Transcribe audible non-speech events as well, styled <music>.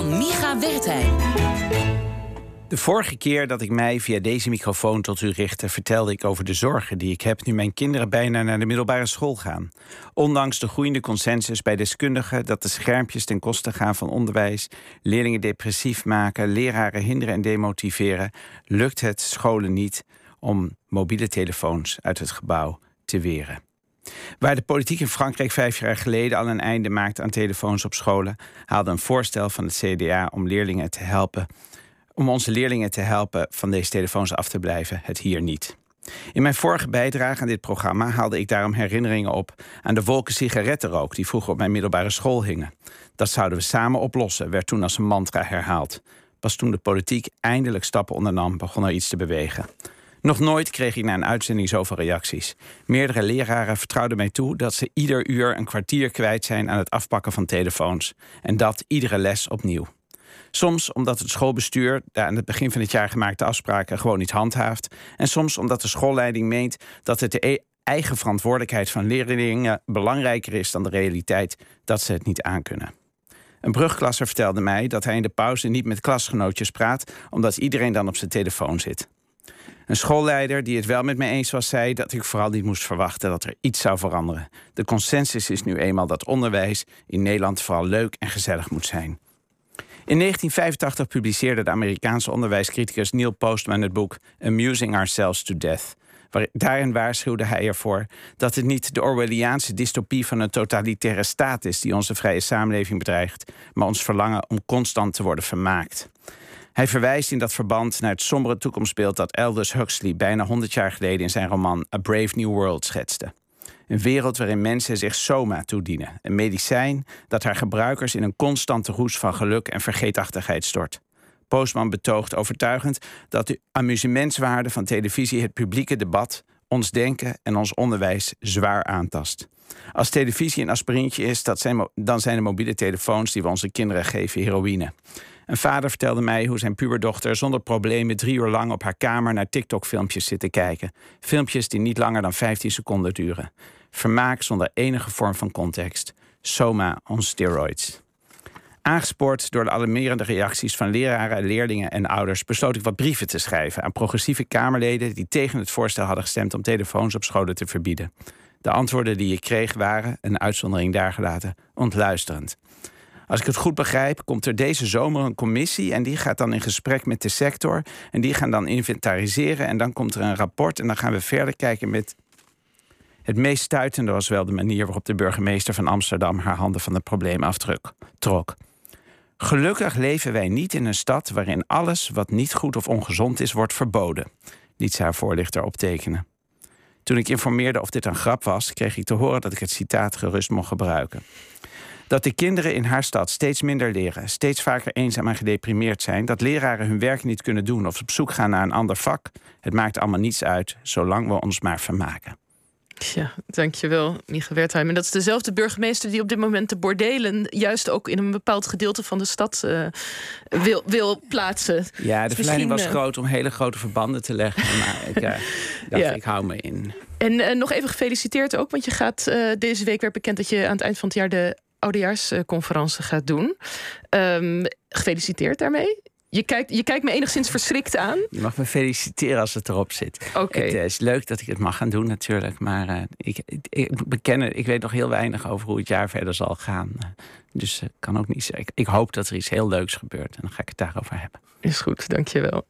van Micha Wertheim. De vorige keer dat ik mij via deze microfoon tot u richtte, vertelde ik over de zorgen die ik heb nu mijn kinderen bijna naar de middelbare school gaan. Ondanks de groeiende consensus bij deskundigen dat de schermpjes ten koste gaan van onderwijs, leerlingen depressief maken, leraren hinderen en demotiveren, lukt het scholen niet om mobiele telefoons uit het gebouw te weren. Waar de politiek in Frankrijk vijf jaar geleden al een einde maakte aan telefoons op scholen, haalde een voorstel van het CDA om leerlingen te helpen om onze leerlingen te helpen van deze telefoons af te blijven, het hier niet. In mijn vorige bijdrage aan dit programma haalde ik daarom herinneringen op aan de wolken sigarettenrook die vroeger op mijn middelbare school hingen. Dat zouden we samen oplossen, werd toen als een mantra herhaald. Pas toen de politiek eindelijk stappen ondernam, begon er iets te bewegen. Nog nooit kreeg ik na een uitzending zoveel reacties. Meerdere leraren vertrouwden mij toe dat ze ieder uur een kwartier kwijt zijn aan het afpakken van telefoons. En dat iedere les opnieuw. Soms omdat het schoolbestuur de aan het begin van het jaar gemaakte afspraken gewoon niet handhaaft. En soms omdat de schoolleiding meent dat het de e- eigen verantwoordelijkheid van leerlingen belangrijker is dan de realiteit dat ze het niet aankunnen. Een brugklasser vertelde mij dat hij in de pauze niet met klasgenootjes praat, omdat iedereen dan op zijn telefoon zit. Een schoolleider die het wel met me eens was, zei dat ik vooral niet moest verwachten dat er iets zou veranderen. De consensus is nu eenmaal dat onderwijs in Nederland vooral leuk en gezellig moet zijn. In 1985 publiceerde de Amerikaanse onderwijscriticus Neil Postman het boek Amusing Ourselves to Death. Daarin waarschuwde hij ervoor dat het niet de Orwelliaanse dystopie van een totalitaire staat is die onze vrije samenleving bedreigt, maar ons verlangen om constant te worden vermaakt. Hij verwijst in dat verband naar het sombere toekomstbeeld dat Aldous Huxley bijna 100 jaar geleden in zijn roman A Brave New World schetste. Een wereld waarin mensen zich soma toedienen. Een medicijn dat haar gebruikers in een constante roes van geluk en vergeetachtigheid stort. Postman betoogt overtuigend dat de amusementswaarde van televisie het publieke debat, ons denken en ons onderwijs zwaar aantast. Als televisie een aspirintje is, dat zijn, dan zijn de mobiele telefoons die we onze kinderen geven heroïne. Een vader vertelde mij hoe zijn puberdochter zonder problemen drie uur lang op haar kamer naar TikTok-filmpjes zit te kijken. Filmpjes die niet langer dan 15 seconden duren. Vermaak zonder enige vorm van context. Soma on steroids. Aangespoord door de alarmerende reacties van leraren, leerlingen en ouders, besloot ik wat brieven te schrijven aan progressieve Kamerleden die tegen het voorstel hadden gestemd om telefoons op scholen te verbieden. De antwoorden die ik kreeg waren, een uitzondering daargelaten, ontluisterend. Als ik het goed begrijp, komt er deze zomer een commissie en die gaat dan in gesprek met de sector en die gaan dan inventariseren en dan komt er een rapport en dan gaan we verder kijken met het meest stuitende was wel de manier waarop de burgemeester van Amsterdam haar handen van het probleem aftrok. Gelukkig leven wij niet in een stad waarin alles wat niet goed of ongezond is, wordt verboden, liet ze haar voorlichter optekenen. Toen ik informeerde of dit een grap was, kreeg ik te horen dat ik het citaat gerust mocht gebruiken. Dat de kinderen in haar stad steeds minder leren, steeds vaker eenzaam en gedeprimeerd zijn, dat leraren hun werk niet kunnen doen of op zoek gaan naar een ander vak, het maakt allemaal niets uit, zolang we ons maar vermaken. Ja, dankjewel, Mieke Wertheim. En dat is dezelfde burgemeester die op dit moment de bordelen... juist ook in een bepaald gedeelte van de stad uh, wil, wil plaatsen. Ja, de dus verleiding was uh... groot om hele grote verbanden te leggen. Maar ik <laughs> uh, dacht, ja. ik hou me in. En nog even gefeliciteerd ook, want je gaat deze week werd bekend... dat je aan het eind van het jaar de oudejaarsconferentie gaat doen. Um, gefeliciteerd daarmee. Je kijkt, je kijkt me enigszins verschrikt aan. Je mag me feliciteren als het erop zit. Oké. Het is leuk dat ik het mag gaan doen natuurlijk. Maar uh, ik, ik, bekennen, ik weet nog heel weinig over hoe het jaar verder zal gaan. Dus uh, kan ook niet zeggen. Ik, ik hoop dat er iets heel leuks gebeurt. En dan ga ik het daarover hebben. Is goed, dankjewel.